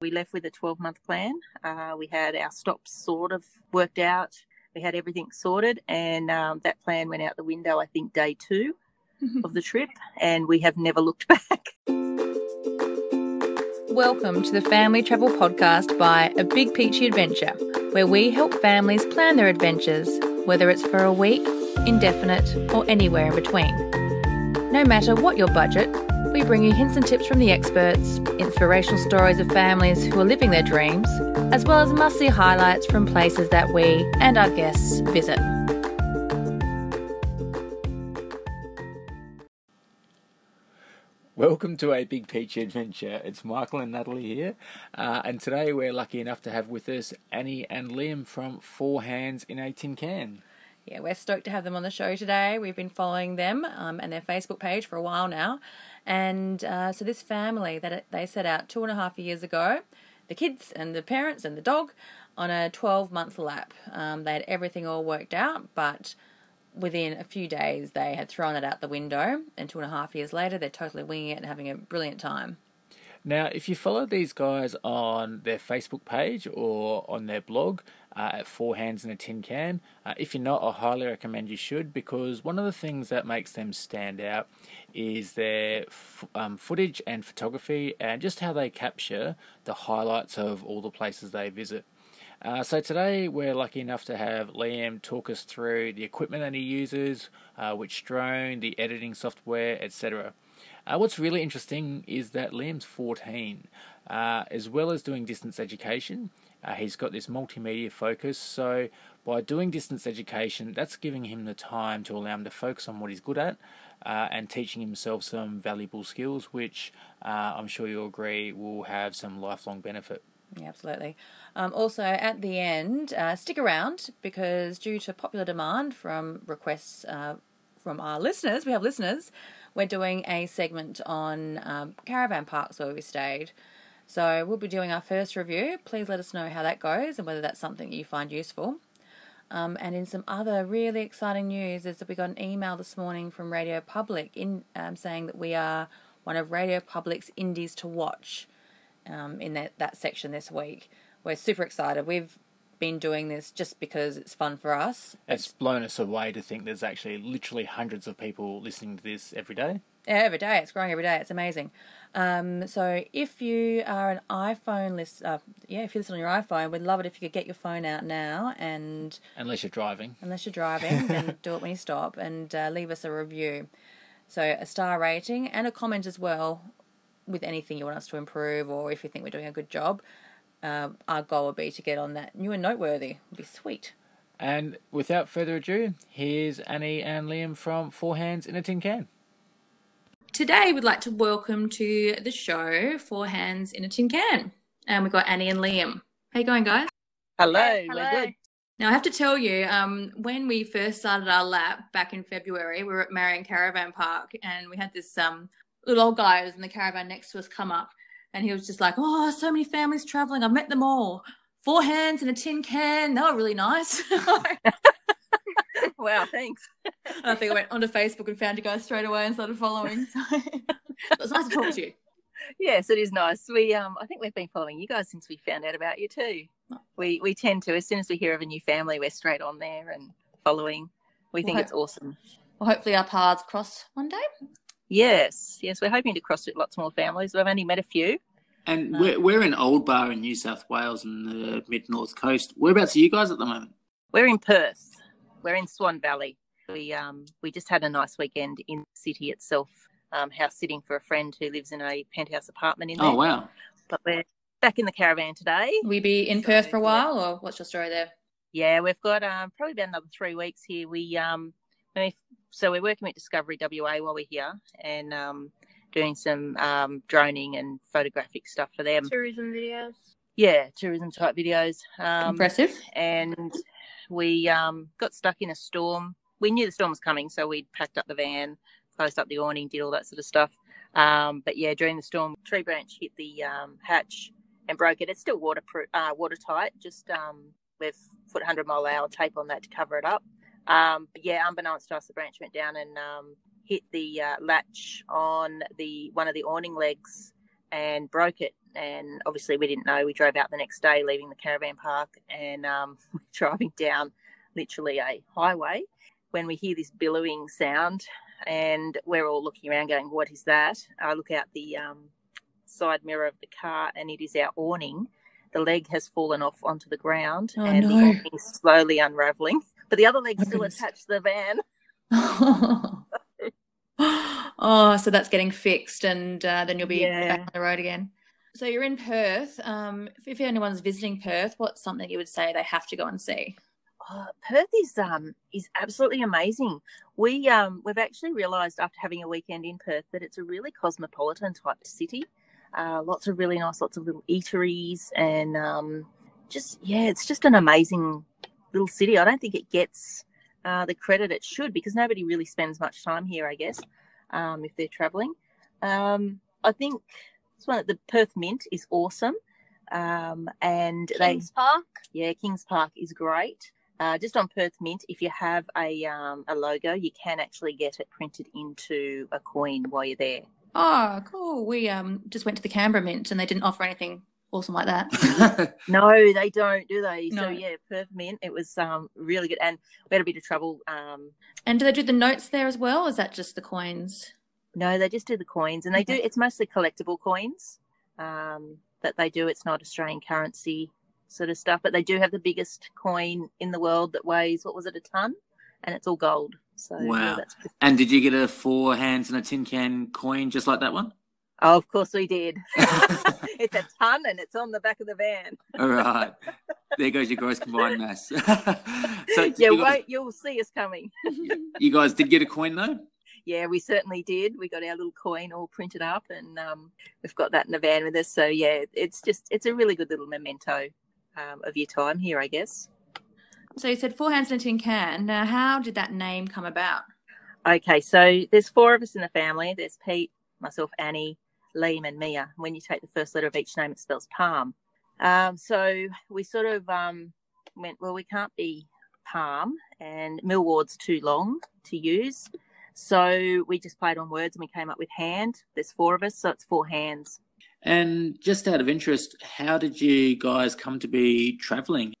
We left with a 12 month plan. Uh, we had our stops sort of worked out. We had everything sorted, and um, that plan went out the window, I think, day two of the trip, and we have never looked back. Welcome to the Family Travel Podcast by A Big Peachy Adventure, where we help families plan their adventures, whether it's for a week, indefinite, or anywhere in between. No matter what your budget, we bring you hints and tips from the experts, inspirational stories of families who are living their dreams, as well as must see highlights from places that we and our guests visit. Welcome to a Big Peachy Adventure. It's Michael and Natalie here, uh, and today we're lucky enough to have with us Annie and Liam from Four Hands in a Tin Can. Yeah, we're stoked to have them on the show today. We've been following them um, and their Facebook page for a while now. And uh, so, this family that they set out two and a half years ago, the kids and the parents and the dog, on a 12 month lap. Um, they had everything all worked out, but within a few days, they had thrown it out the window, and two and a half years later, they're totally winging it and having a brilliant time. Now, if you follow these guys on their Facebook page or on their blog uh, at Four Hands in a Tin Can, uh, if you're not, I highly recommend you should because one of the things that makes them stand out is their f- um, footage and photography and just how they capture the highlights of all the places they visit. Uh, so today we're lucky enough to have Liam talk us through the equipment that he uses, uh, which drone, the editing software, etc. Uh, what's really interesting is that Liam's 14, uh, as well as doing distance education. Uh, he's got this multimedia focus, so by doing distance education, that's giving him the time to allow him to focus on what he's good at uh, and teaching himself some valuable skills, which I'm sure you'll agree will have some lifelong benefit. Yeah, absolutely. Um, also, at the end, uh, stick around because due to popular demand from requests uh, from our listeners, we have listeners, we're doing a segment on um, caravan parks where we stayed. So we'll be doing our first review. Please let us know how that goes and whether that's something you find useful. Um, and in some other really exciting news is that we got an email this morning from Radio Public in um, saying that we are one of Radio Public's indies to watch um, in that, that section this week. We're super excited. We've been doing this just because it's fun for us. It's blown us away to think there's actually literally hundreds of people listening to this every day. Every day. It's growing every day. It's amazing. Um, so if you are an iPhone list, uh, yeah, if you listen on your iPhone, we'd love it if you could get your phone out now and unless you're driving, unless you're driving, then do it when you stop and uh, leave us a review. So a star rating and a comment as well with anything you want us to improve or if you think we're doing a good job. Uh, our goal would be to get on that new and noteworthy. Would be sweet. And without further ado, here's Annie and Liam from Four Hands in a Tin Can. Today, we'd like to welcome to the show Four Hands in a Tin Can. And we've got Annie and Liam. How you going, guys? Hello, Hello. we're good. Now, I have to tell you, um, when we first started our lap back in February, we were at Marion Caravan Park and we had this um, little old guy who was in the caravan next to us come up and he was just like, Oh, so many families traveling. I've met them all. Four hands in a tin can. They were really nice. wow, thanks. I think I went onto Facebook and found you guys straight away and started following. So it was nice to talk to you. Yes, it is nice. We um I think we've been following you guys since we found out about you too. We we tend to as soon as we hear of a new family, we're straight on there and following. We think it's awesome. Well, hopefully our paths cross one day. Yes, yes, we're hoping to cross with lots more families. We've only met a few. And um, we're, we're in Old Bar in New South Wales in the mid north coast. Whereabouts are you guys at the moment? We're in Perth. We're in Swan Valley. We um we just had a nice weekend in the city itself. Um, house sitting for a friend who lives in a penthouse apartment in oh, there. Oh wow! But we're back in the caravan today. We be in Perth for a while, yeah. or what's your story there? Yeah, we've got um, probably about another three weeks here. We um, so we're working with Discovery WA while we're here and um, doing some um, droning and photographic stuff for them. Tourism videos. Yeah, tourism type videos. Um, Impressive. And we um, got stuck in a storm. We knew the storm was coming, so we packed up the van, closed up the awning, did all that sort of stuff. Um, but yeah, during the storm, tree branch hit the um, hatch and broke it. It's still waterproof, uh, watertight. Just um, we've put 100 mile hour tape on that to cover it up. Um, but yeah, unbeknownst to us, the branch went down and um, hit the uh, latch on the one of the awning legs and broke it. And obviously we didn't know. We drove out the next day, leaving the caravan park, and um, driving down literally a highway when we hear this billowing sound, and we're all looking around, going, "What is that?" I look out the um, side mirror of the car, and it is our awning. The leg has fallen off onto the ground, Oh, and the awning is slowly unraveling. But the other leg's Oh, still attached to the van. oh, so that's getting fixed, and uh, then you'll be Yeah. back on the road again. So you're in Perth. Um, if, anyone's visiting Perth, what's something you would say they have to go and see? Oh, Perth is um is absolutely amazing. We um we've actually realised after having a weekend in Perth that it's a really cosmopolitan type city. Uh, lots of really nice, lots of little eateries, and um, just yeah, it's just an amazing little city. I don't think it gets uh, the credit it should because nobody really spends much time here. I guess um, if they're travelling, um, I think this one the Perth Mint is awesome, um, and they Kings Park. yeah, Kings Park is great. Uh, just on Perth Mint, if you have a um, a logo, you can actually get it printed into a coin while you're there. Oh, cool. We um just went to the Canberra Mint, and they didn't offer anything awesome like that. No, they don't, do they? No. So yeah, Perth Mint, it was um, really good, and we had a bit of trouble. Um, and do they do the notes there as well? Or is that just the coins? No, they just do the coins, and they do. It's mostly collectible coins um, that they do. It's not Australian currency sort of stuff, but they do have the biggest coin in the world that weighs what was it a ton, and it's all gold. So yeah, Wow. that's pretty and did you get a four hands and a tin can coin just like that one? Oh, of course we did. it's a ton and it's on the back of the van. All right. There goes your gross combined mass. so Yeah, you, guys, wait, you'll see us coming. you guys did get a coin though? Yeah, we certainly did. We got our little coin all printed up and um, we've got that in the van with us. So yeah, it's just it's a really good little memento um, of your time here, I guess. So you said four hands in a tin can. Now, how did that name come about? Okay, so there's four of us in the family. There's Pete, myself, Annie, Liam, and Mia. When you take the first letter of each name, it spells Palm. Um, so we sort of um, went, well, we can't be Palm, and Millward's too long to use. So we just played on words and we came up with hand. There's four of us, so it's four hands. And just out of interest, how did you guys come to be traveling?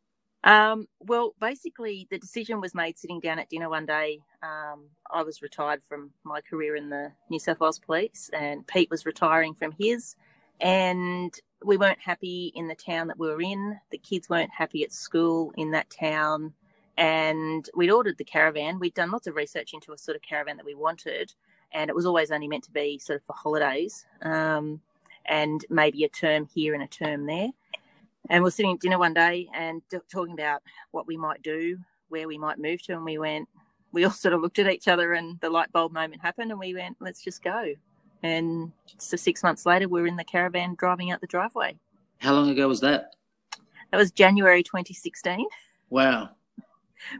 Um, well, basically, the decision was made sitting down at dinner one day. Um, I was retired from my career in the New South Wales Police, and Pete was retiring from his. And we weren't happy in the town that we were in. The kids weren't happy at school in that town. And we'd ordered the caravan. We'd done lots of research into a sort of caravan that we wanted, and it was always only meant to be sort of for holidays um, and maybe a term here and a term there. And we're sitting at dinner one day and t- talking about what we might do, where we might move to, and we went. We all sort of looked at each other, and the light bulb moment happened, and we went, "Let's just go." And so six months later, we're in the caravan driving out the driveway. How long ago was that? That was January 2016. Wow.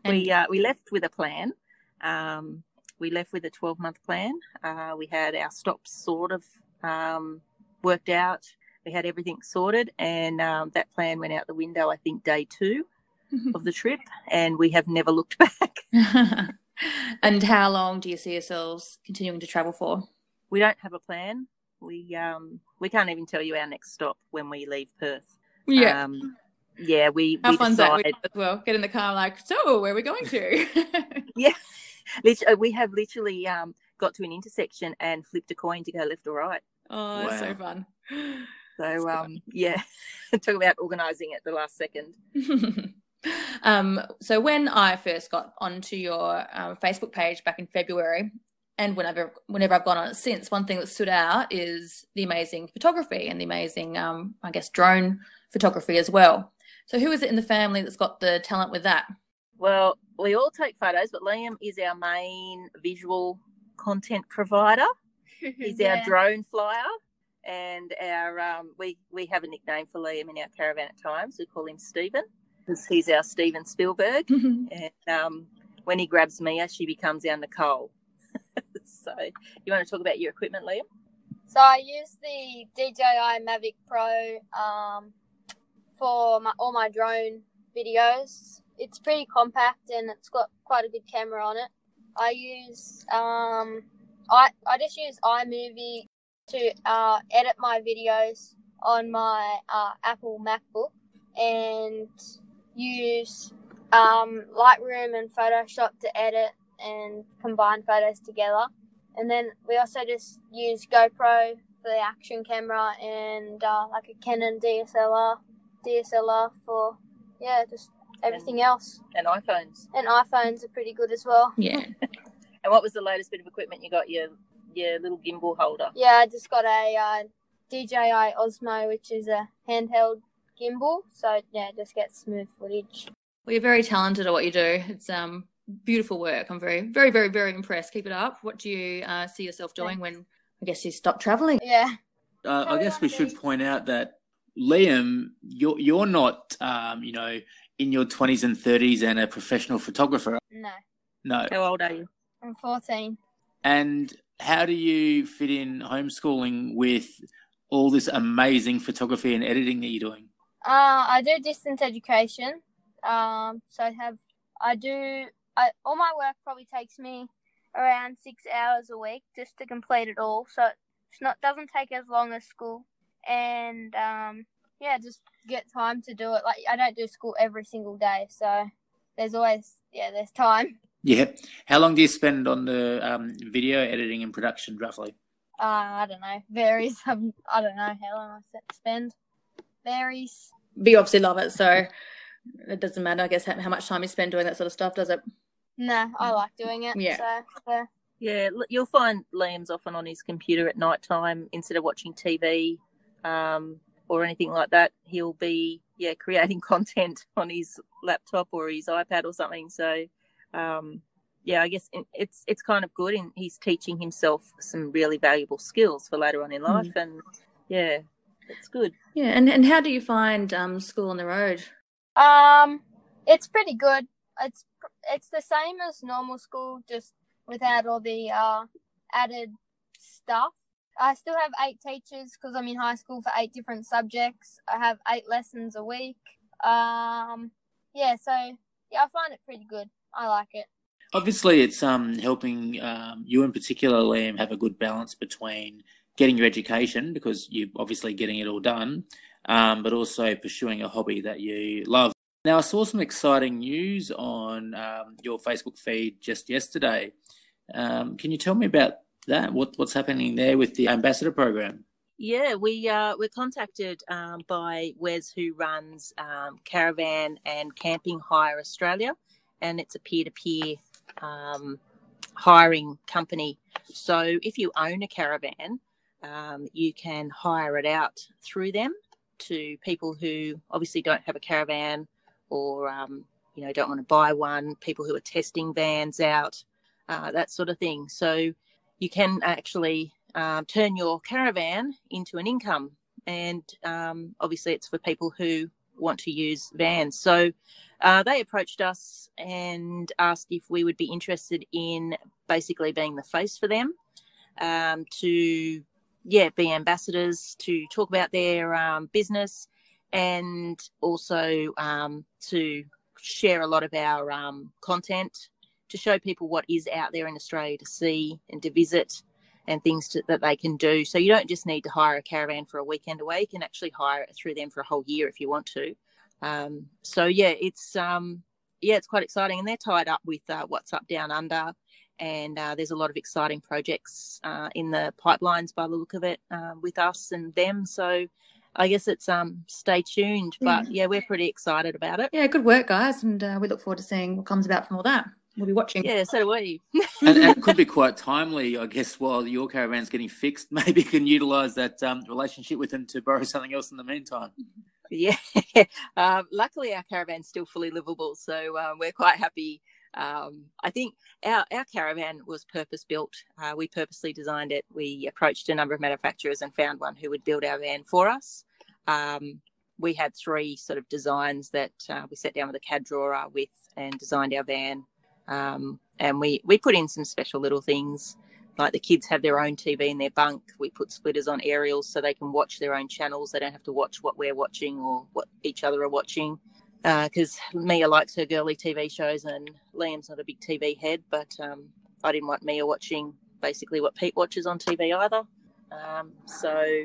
We uh, we left with a plan. Um, we left with a 12 month plan. Uh, we had our stops sort of um, worked out. We had everything sorted, and um, that plan went out the window. I think day two of the trip, and we have never looked back. and how long do you see yourselves continuing to travel for? We don't have a plan. We um, we can't even tell you our next stop when we leave Perth. Um, yeah, we how we fun's that decide. as well? Get in the car, like, so where are we going to? Lit- uh, we have literally um, got to an intersection and flipped a coin to go left or right. oh, that's so fun. So That's um, yeah, talk about organising at the last second. um, so when I first got onto your um, Facebook page back in February, and whenever whenever I've gone on it since, one thing that stood out is the amazing photography and the amazing, um, I guess, drone photography as well. So who is it in the family that's got the talent with that? Well, we all take photos, but Liam is our main visual content provider. He's our drone flyer, and our um, we we have a nickname for Liam in our caravan at times. We call him Stephen because he's our Steven Spielberg. And um, when he grabs Mia, she becomes our Nicole. so, you want to talk about your equipment, Liam? So I use the DJI Mavic Pro um, for my, all my drone videos. It's pretty compact and it's got quite a good camera on it. I use um, I I just use iMovie to uh, edit my videos on my uh, Apple MacBook and use um, Lightroom and Photoshop to edit and combine photos together. And then we also just use GoPro for the action camera and uh, like a Canon DSLR, DSLR for yeah, just everything else. And iPhones. And iPhones are pretty good as well. Yeah. And what was the latest bit of equipment you got? Your your little gimbal holder. Yeah, I just got a uh, DJI Osmo, which is a handheld gimbal. So yeah, just get smooth footage. Well, you're very talented at what you do. It's um beautiful work. I'm very, very, very, very impressed. Keep it up. What do you uh, see yourself doing when I guess you stop traveling? Yeah. Uh, I guess we should point out that Liam, you're you're not, um, you know, in your twenties and thirties and a professional photographer. No, No. How old are you? I'm 14. And how do you fit in homeschooling with all this amazing photography and editing that you're doing? Uh, I do distance education. Um, so I have, I do, I, all my work probably takes me around six hours a week just to complete it all. So it's not, doesn't take as long as school. And, um, yeah, just get time to do it. Like, I don't do school every single day. So there's always, yeah, there's time. Yeah. How long do you spend on the um, video editing and production, roughly? Uh, I don't know. Varies. I'm, I don't know how long I spend. Varies. But you obviously love it, so it doesn't matter, I guess, how, how much time you spend doing that sort of stuff, does it? No, I like doing it. Yeah. So, yeah. Yeah, you'll find Liam's often on his computer at night time instead of watching TV um, or anything like that. He'll be yeah creating content on his laptop or his iPad or something. So um, yeah, I guess it's it's kind of good, and he's teaching himself some really valuable skills for later on in life. And yeah, it's good. Yeah, and, and how do you find um, school on the road? Um, it's pretty good. It's it's the same as normal school, just without all the uh added stuff. I still have eight teachers because I'm in high school for eight different subjects. I have eight lessons a week. Um, yeah, so yeah, I find it pretty good. I like it. Obviously, it's um, helping um, you in particular, Liam, have a good balance between getting your education because you're obviously getting it all done, um, but also pursuing a hobby that you love. Now, I saw some exciting news on um, your Facebook feed just yesterday. Um, can you tell me about that? What, what's happening there with the ambassador program? Yeah, we uh, were contacted um, by Wes, who runs um, Caravan and Camping Hire Australia, and it's a peer-to-peer um, hiring company. So if you own a caravan, um, you can hire it out through them to people who obviously don't have a caravan or um, you know don't want to buy one. People who are testing vans out, uh, that sort of thing. So you can actually um, turn your caravan into an income. And um, obviously, it's for people who want to use vans. So uh, they approached us and asked if we would be interested in basically being the face for them um, to, yeah, be ambassadors to talk about their um, business and also um, to share a lot of our um, content to show people what is out there in Australia to see and to visit and things to, that they can do. So you don't just need to hire a caravan for a weekend away. You can actually hire it through them for a whole year if you want to. Um, so yeah, it's um, yeah, it's quite exciting, and they're tied up with uh, What's Up Down Under, and uh, there's a lot of exciting projects uh, in the pipelines by the look of it uh, with us and them. So I guess it's um, stay tuned, but yeah, we're pretty excited about it. Yeah, good work, guys, and uh, we look forward to seeing what comes about from all that. We'll be watching. Yeah, so do we. and, and it could be quite timely, I guess, while your caravan's getting fixed. Maybe you can utilise that um, relationship with them to borrow something else in the meantime. Yeah. um, luckily, our caravan's still fully livable, so um, we're quite happy. Um, I think our, our caravan was purpose built. Uh, we purposely designed it. We approached a number of manufacturers and found one who would build our van for us. Um, we had three sort of designs that uh, we sat down with a CAD drawer with and designed our van. Um, and we, we put in some special little things like the kids have their own TV in their bunk. We put splitters on aerials so they can watch their own channels. They don't have to watch what we're watching or what each other are watching. Because uh, Mia likes her girly TV shows and Liam's not a big TV head, but um, I didn't want Mia watching basically what Pete watches on TV either. Um, so,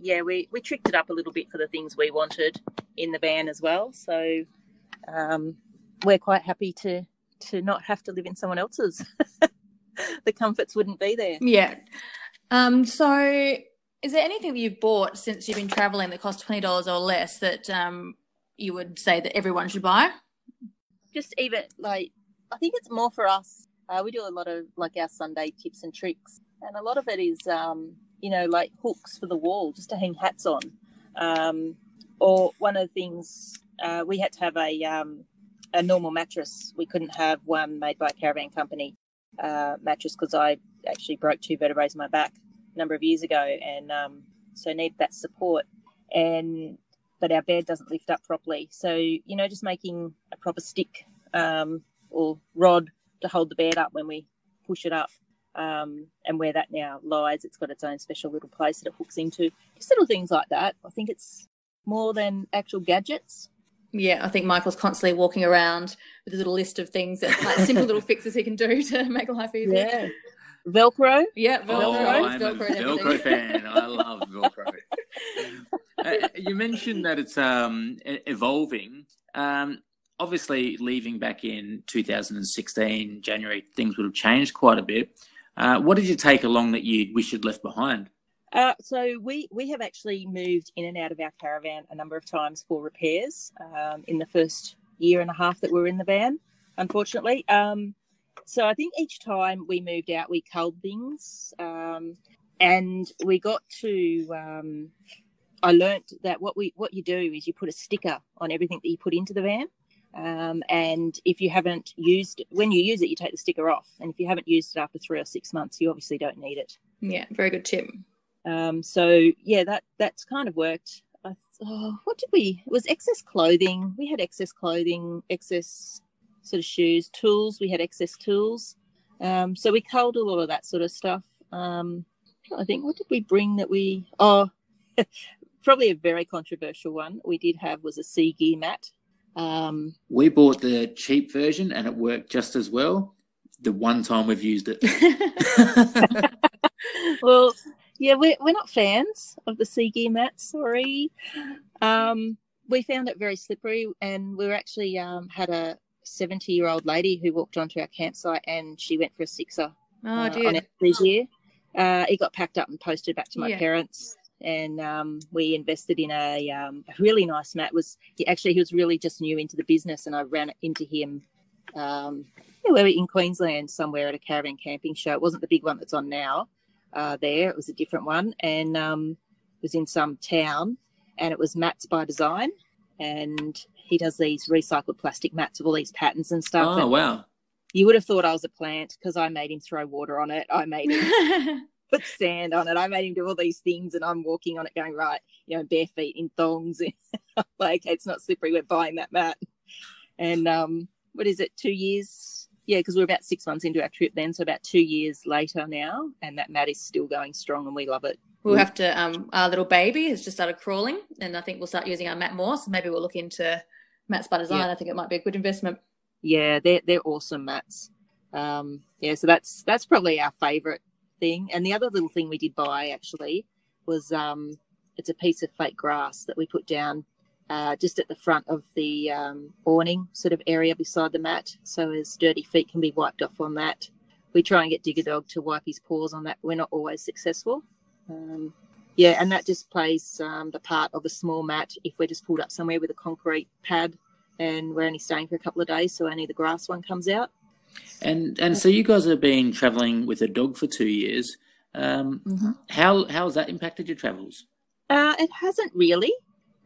yeah, we, we tricked it up a little bit for the things we wanted in the van as well. So um, we're quite happy to to not have to live in someone else's. the comforts wouldn't be there. Yeah. Um, so, is there anything that you've bought since you've been traveling that cost twenty dollars or less that um, you would say that everyone should buy? Just even like, I think it's more for us. Uh, we do a lot of like our Sunday tips and tricks, and a lot of it is, um, you know, like hooks for the wall just to hang hats on. Um, or one of the things uh, we had to have a um, a normal mattress. We couldn't have one made by a caravan company uh, mattress because I actually broke two vertebrae in my back a number of years ago, and um, so need that support. And but our bed doesn't lift up properly, so you know, just making a proper stick um, or rod to hold the bed up when we push it up. Um, and where that now lies, it's got its own special little place that it hooks into. Just little things like that. I think it's more than actual gadgets. Yeah, I think Michael's constantly walking around with a little list of things that like simple little fixes he can do to make life easier. Yeah. Velcro. Yeah, Velcro. Oh, I'm Velcro, a Velcro fan. I love Velcro. uh, you mentioned that it's um, evolving. Um, obviously, leaving back in 2016, January, things would have changed quite a bit. Uh, what did you take along that you wish you'd left behind? Uh, so we we have actually moved in and out of our caravan a number of times for repairs um, in the first year and a half that we were in the van. Unfortunately, um, so I think each time we moved out, we culled things, um, and we got to. Um, I learnt that what we what you do is you put a sticker on everything that you put into the van. Um, and if you haven't used when you use it, you take the sticker off. And if you haven't used it after three or six months, you obviously don't need it. Yeah, very good tip. Um, so yeah, that that's kind of worked. I, oh, what did we? It was excess clothing. We had excess clothing, excess sort of shoes, tools. We had excess tools. Um, so we culled a lot of that sort of stuff. Um, I think what did we bring that we? Oh, probably a very controversial one we did have was a CGear mat. Um, We bought the cheap version and it worked just as well. The one time we've used it. well, yeah, we're, we're not fans of the CGear mat. Sorry. Um, we found it very slippery, and we were actually um, had a 70 year old lady who walked onto our campsite and she went for a sixer oh uh, dear. on our CGear. Uh, it got packed up and posted back to my Yeah. parents. And um, we invested in a, um, a really nice mat. Was he actually he was really just new into the business, and I ran into him. Um, yeah, we were in Queensland somewhere at a caravan camping show. It wasn't the big one that's on now. Uh, there, it was a different one, and um, it was in some town, and it was mats by design. And he does these recycled plastic mats of all these patterns and stuff. oh, and wow. you would have thought I was a plant because I made him throw water on it. I made him put sand on it. I made him do all these things, and I'm walking on it, going right, you know, bare feet in thongs. like it's not slippery. We're buying that mat. And um, what is it? Two years? Yeah, because we're about six months into our trip then, so about two years later now, and that mat is still going strong, and we love it. we'll have to. Um, our little baby has just started crawling, and I think we'll start using our mat more. So maybe we'll look into mats by design. Yeah. I think it might be a good investment. Yeah, they're they're awesome mats. Um, yeah, so that's that's probably our favourite thing. And the other little thing we did buy actually was um, it's a piece of fake grass that we put down uh, just at the front of the um, awning sort of area beside the mat, so his dirty feet can be wiped off on that. We try and get Digger Dog to wipe his paws on that. We're not always successful. Um, yeah, and that just plays um, the part of a small mat if we're just pulled up somewhere with a concrete pad and we're only staying for a couple of days, so only the grass one comes out. And and so you guys have been travelling with a dog for two years. Um, Mm-hmm. how how has that impacted your travels? Uh, it hasn't really.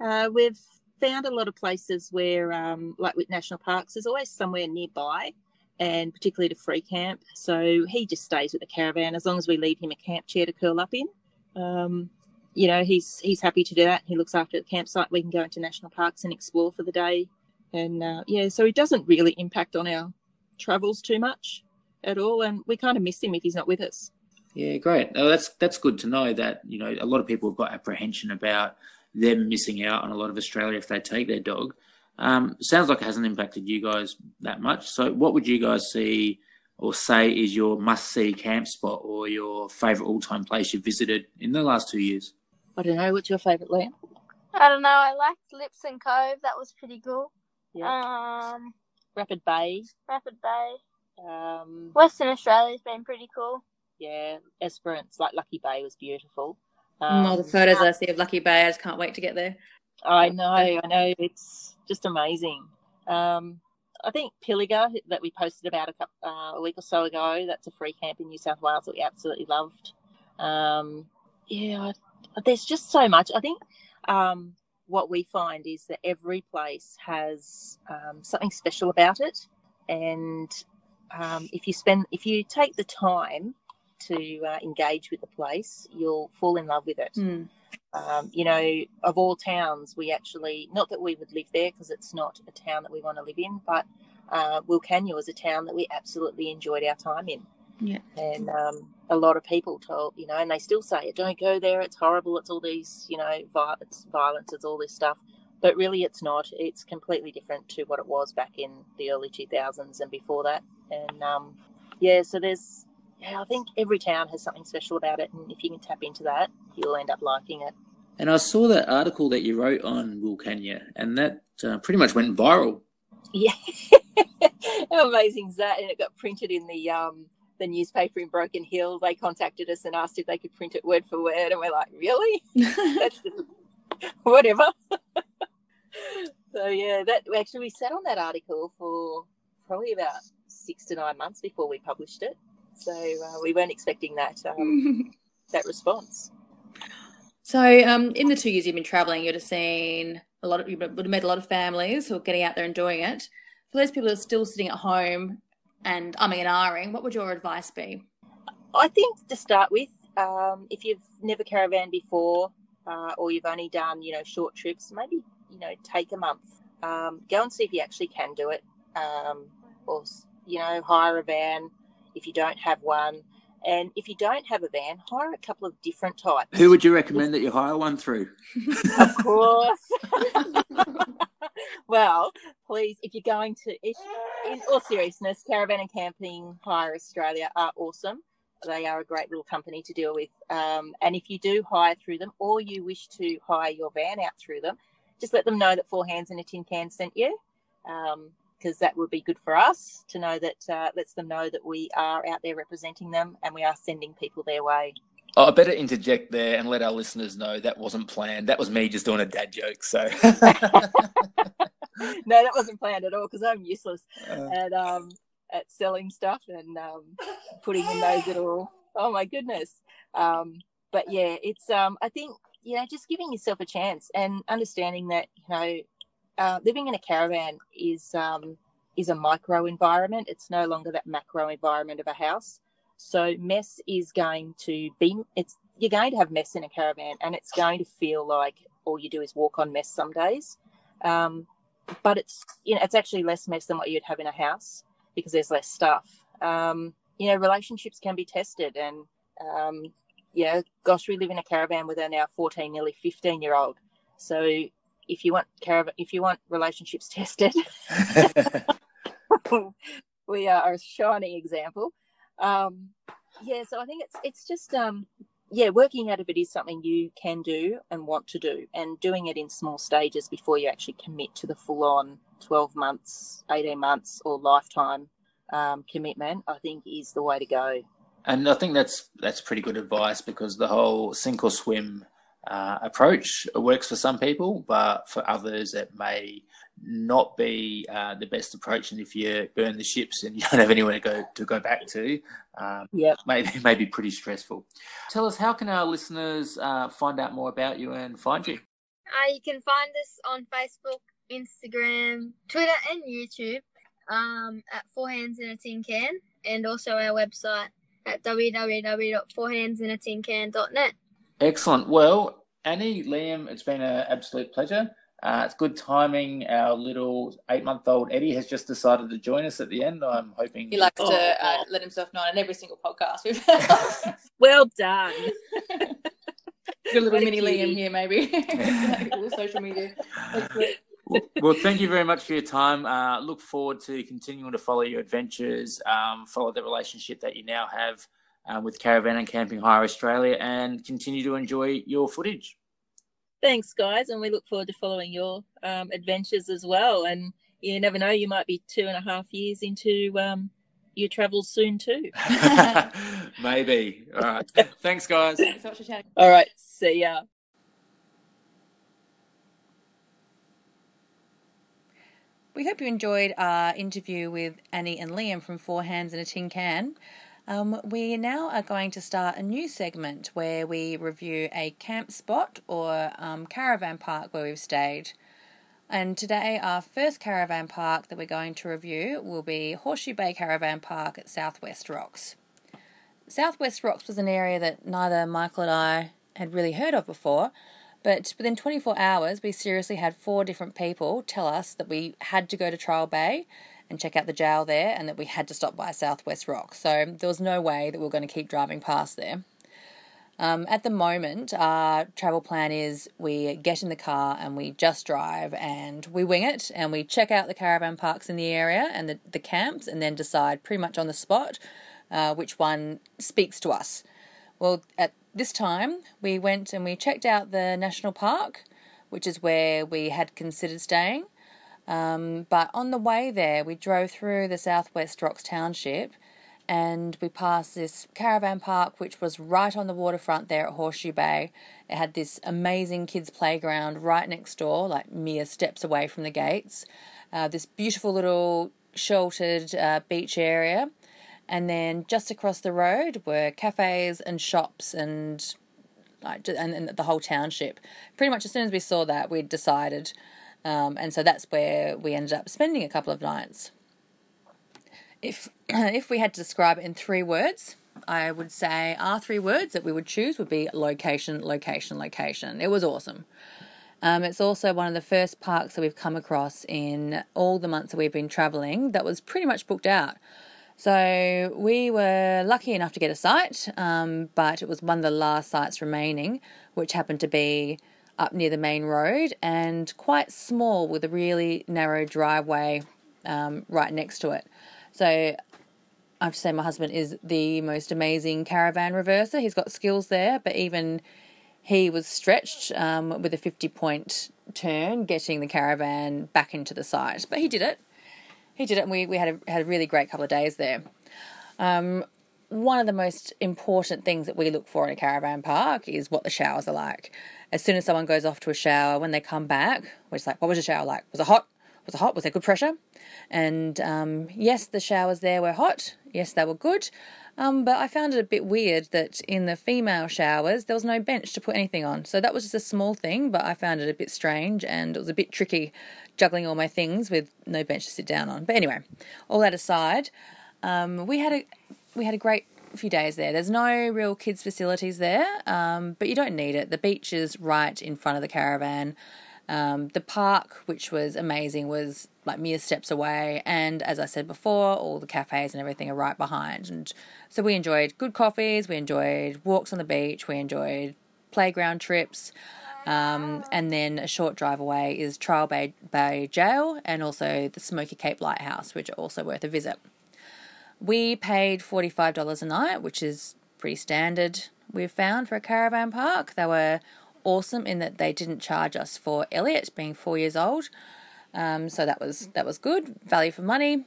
Uh, we've found a lot of places where, um, like with national parks, there's always somewhere nearby, and particularly to free camp. So he just stays with the caravan as long as we leave him a camp chair to curl up in. Um, you know, he's he's happy to do that. He looks after the campsite. We can go into national parks and explore for the day, and uh, yeah, so it doesn't really impact on our travels too much at all. And we kind of miss him if he's not with us. Yeah, great. That's that's good to know that you know a lot of people have got apprehension about them missing out on a lot of Australia if they take their dog. Um, sounds like it hasn't impacted you guys that much. So, what would you guys see or say is your must-see camp spot or your favourite all-time place you've visited in the last two years? I don't know. What's your favourite, Liam? I don't know. I liked Lipson Cove. That was pretty cool. Yeah. Um, Rapid Bay. Rapid Bay. Um, Western Australia's been pretty cool. yeah, Esperance, like Lucky Bay, was beautiful. Mm, all the Um, photos I see of Lucky Bay, I just can't wait to get there. I know, I know. It's just amazing. Um, I think Pilliga that we posted about a, couple, uh, a week or so ago. That's a free camp in New South Wales that we absolutely loved. Um, yeah, I, there's just so much. I think um, what we find is that every place has um, something special about it, and um, if you spend, if you take the time to uh, engage with the place, you'll fall in love with it Mm. um, you know, of all towns, we actually, not that we would live there because it's not a town that we want to live in, but uh, Wilcannia was a town that we absolutely enjoyed our time in. Yeah. And um, a lot of people told, you know, and they still say it, don't go there, it's horrible, it's all these, you know, vi- it's violence, it's all this stuff. But really, it's not. It's completely different to what it was back in the early 2000s and before that. And um, yeah, so there's, yeah, I think every town has something special about it. And if you can tap into that, you'll end up liking it. And I saw that article that you wrote on Wilcannia, and that uh, pretty much went viral. Yeah, how amazing is that? And it got printed in the um the newspaper in Broken Hill. They contacted us and asked if they could print it word for word, and we're like, really? That's whatever. so yeah, that actually we sat on that article for probably about six to nine months before we published it. So uh, we weren't expecting that um, that response. So, um, in the two years you've been traveling, you'd have seen a lot of, you would have met a lot of families who are getting out there and doing it. For those people who are still sitting at home and umming and ahhing, what would your advice be? I think to start with, um, if you've never caravan before, uh, or you've only done you know short trips, maybe you know take a month, um, go and see if you actually can do it, um, or you know hire a van if you don't have one, and if you don't have a van, hire a couple of different types. Who would you recommend that you hire one through? Of course. well, please, if you're going to, if, in all seriousness, Caravan and Camping Hire Australia are awesome. They are a great little company to deal with. Um, and if you do hire through them or you wish to hire your van out through them, just let them know that Four Hands in a Tin Can sent you. Because that would be good for us to know that, uh, lets them know that we are out there representing them and we are sending people their way. Oh, I better interject there and let our listeners know that wasn't planned. That was me just doing a dad joke. So, no, that wasn't planned at all because I'm useless Uh, at um at selling stuff and um putting in those little oh my goodness. Um but yeah, it's um I think you know just giving yourself a chance and understanding that you know uh, living in a caravan is um is a micro environment. It's no longer that macro environment of a house. So mess is going to be it's you're going to have mess in a caravan and it's going to feel like all you do is walk on mess some days. Um, but it's you know it's actually less mess than what you'd have in a house because there's less stuff. Um, you know, relationships can be tested, and um, gosh, we live in a caravan with our now 14, nearly 15 year old. So if you want caravan, if you want relationships tested, we are a shining example. Um, yeah, so I think it's it's just um, yeah, working out if it is something you can do and want to do, and doing it in small stages before you actually commit to the full on twelve months, eighteen months, or lifetime um, commitment. I think is the way to go. And I think that's that's pretty good advice because the whole sink or swim uh, approach works for some people, but for others it may not be uh, the best approach. And if you burn the ships and you don't have anywhere to go to go back to, um, Yep. maybe may be pretty stressful. Tell us how can our listeners uh, find out more about you and find you? Uh, you can find us on Facebook, Instagram, Twitter, and YouTube um, at Four Hands in a Tin Can, and also our website at www.fourhandsinatincan.net. Excellent. Well, Annie, Liam, it's been an absolute pleasure. Uh, it's good timing. Our little eight-month-old Eddie has just decided to join us at the end. I'm hoping He likes Oh, to uh, wow. let himself know in every single podcast we've had. Well done. Got a little mini cutie. Liam here, maybe. All social media. Well, well, thank you very much for your time. Uh, look forward to continuing to follow your adventures, um, follow the relationship that you now have um, with Caravan and Camping Hire Australia, and continue to enjoy your footage. Thanks, guys, and we look forward to following your um, adventures as well. And you never know, you might be two and a half years into um, your travels soon too. Maybe. All right. Thanks, guys. Thanks so much for chatting. All right, see ya. We hope you enjoyed our interview with Annie and Liam from Four Hands in a Tin Can. Um, we now are going to start a new segment where we review a camp spot or um, caravan park where we've stayed. And today, our first caravan park that we're going to review will be Horseshoe Bay Caravan Park at Southwest Rocks. Southwest Rocks was an area that neither Michael and I had really heard of before, but within 24 hours, we seriously had four different people tell us that we had to go to Trial Bay and check out the jail there and that we had to stop by Southwest Rock. So there was no way that we were going to keep driving past there. Um, at the moment, our travel plan is we get in the car and we just drive and we wing it and we check out the caravan parks in the area and the, the camps and then decide pretty much on the spot uh, which one speaks to us. Well, at this time, we went and we checked out the national park, which is where we had considered staying. Um, but on the way there, we drove through the Southwest Rocks Township and we passed this caravan park, which was right on the waterfront there at Horseshoe Bay. It had this amazing kids' playground right next door, like mere steps away from the gates. Uh, this beautiful little sheltered uh, beach area and then just across the road were cafes and shops and like and, and the whole township. Pretty much as soon as we saw that, we decided, um, and so that's where we ended up spending a couple of nights. If if we had to describe it in three words, I would say our three words that we would choose would be location, location, location. It was awesome. Um, it's also one of the first parks that we've come across in all the months that we've been traveling that was pretty much booked out. So we were lucky enough to get a site, um, but it was one of the last sites remaining, which happened to be up near the main road and quite small with a really narrow driveway um, right next to it. So I have to say, my husband is the most amazing caravan reverser. He's got skills there, but even he was stretched um, with a 50 point turn getting the caravan back into the site. But he did it he did it, and we, we had a, had a really great couple of days there. Um, one of the most important things that we look for in a caravan park is what the showers are like. As soon as someone goes off to a shower, when they come back, we're just like, what was the shower like? Was it hot? Was it hot? Was there good pressure? And um, yes, the showers there were hot. Yes, they were good. Um, but I found it a bit weird that in the female showers there was no bench to put anything on. So that was just a small thing, but I found it a bit strange and it was a bit tricky juggling all my things with no bench to sit down on. But anyway, all that aside, um, we had a we had a great few days there. There's no real kids facilities there, um, but you don't need it. The beach is right in front of the caravan. Um, the park, which was amazing, was like mere steps away, and as I said before, all the cafes and everything are right behind. And so we enjoyed good coffees, we enjoyed walks on the beach, we enjoyed playground trips. Um, and then a short drive away is Trial Bay, Bay Jail and also the Smoky Cape Lighthouse, which are also worth a visit. We paid $45 a night, which is pretty standard, we've found, for a caravan park. They were awesome in that they didn't charge us for Elliot being four years old. Um, so that was that was good. Value for money,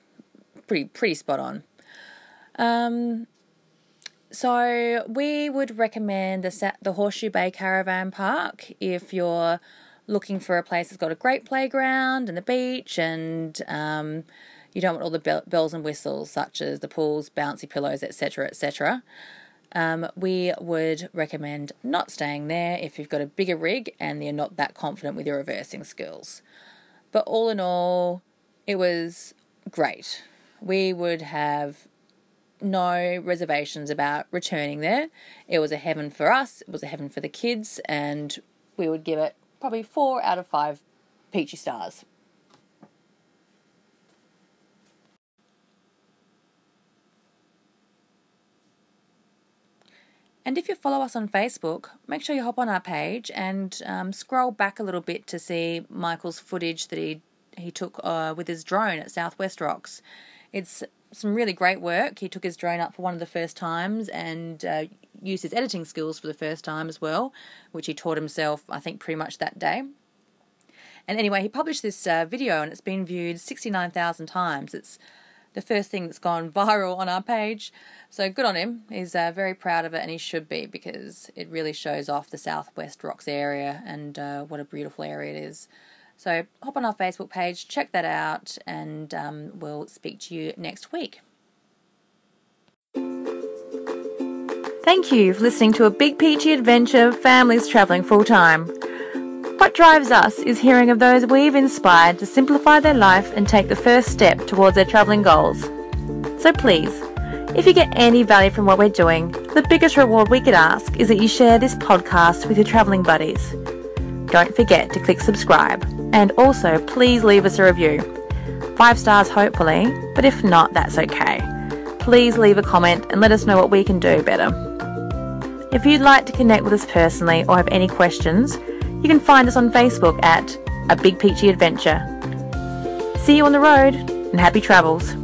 pretty pretty spot on. Um, so we would recommend the the Horseshoe Bay Caravan Park if you're looking for a place that's got a great playground and the beach, and um, you don't want all the bells and whistles such as the pools, bouncy pillows, etc., etc. Um, we would recommend not staying there if you've got a bigger rig and you're not that confident with your reversing skills. But all in all, it was great. We would have no reservations about returning there. It was a heaven for us, it was a heaven for the kids, and we would give it probably four out of five peachy stars. And if you follow us on Facebook, make sure you hop on our page and um, scroll back a little bit to see Michael's footage that he he took uh, with his drone at Southwest Rocks. It's some really great work. He took his drone up for one of the first times, and uh, used his editing skills for the first time as well, which he taught himself, I think, pretty much that day. And anyway, he published this uh, video and it's been viewed 69,000 times. It's the first thing that's gone viral on our page. So good on him. He's uh, very proud of it and he should be because it really shows off the Southwest Rocks area and uh, what a beautiful area it is. So hop on our Facebook page, check that out, and um, we'll speak to you next week. Thank you for listening to a Big Peachy Adventure Families Travelling Full Time. What drives us is hearing of those we've inspired to simplify their life and take the first step towards their travelling goals. So please, if you get any value from what we're doing, the biggest reward we could ask is that you share this podcast with your travelling buddies. Don't forget to click subscribe and also please leave us a review. Five stars, hopefully, but if not, that's okay. Please leave a comment and let us know what we can do better. If you'd like to connect with us personally or have any questions, you can find us on Facebook at A Big Peachy Adventure. See you on the road and happy travels.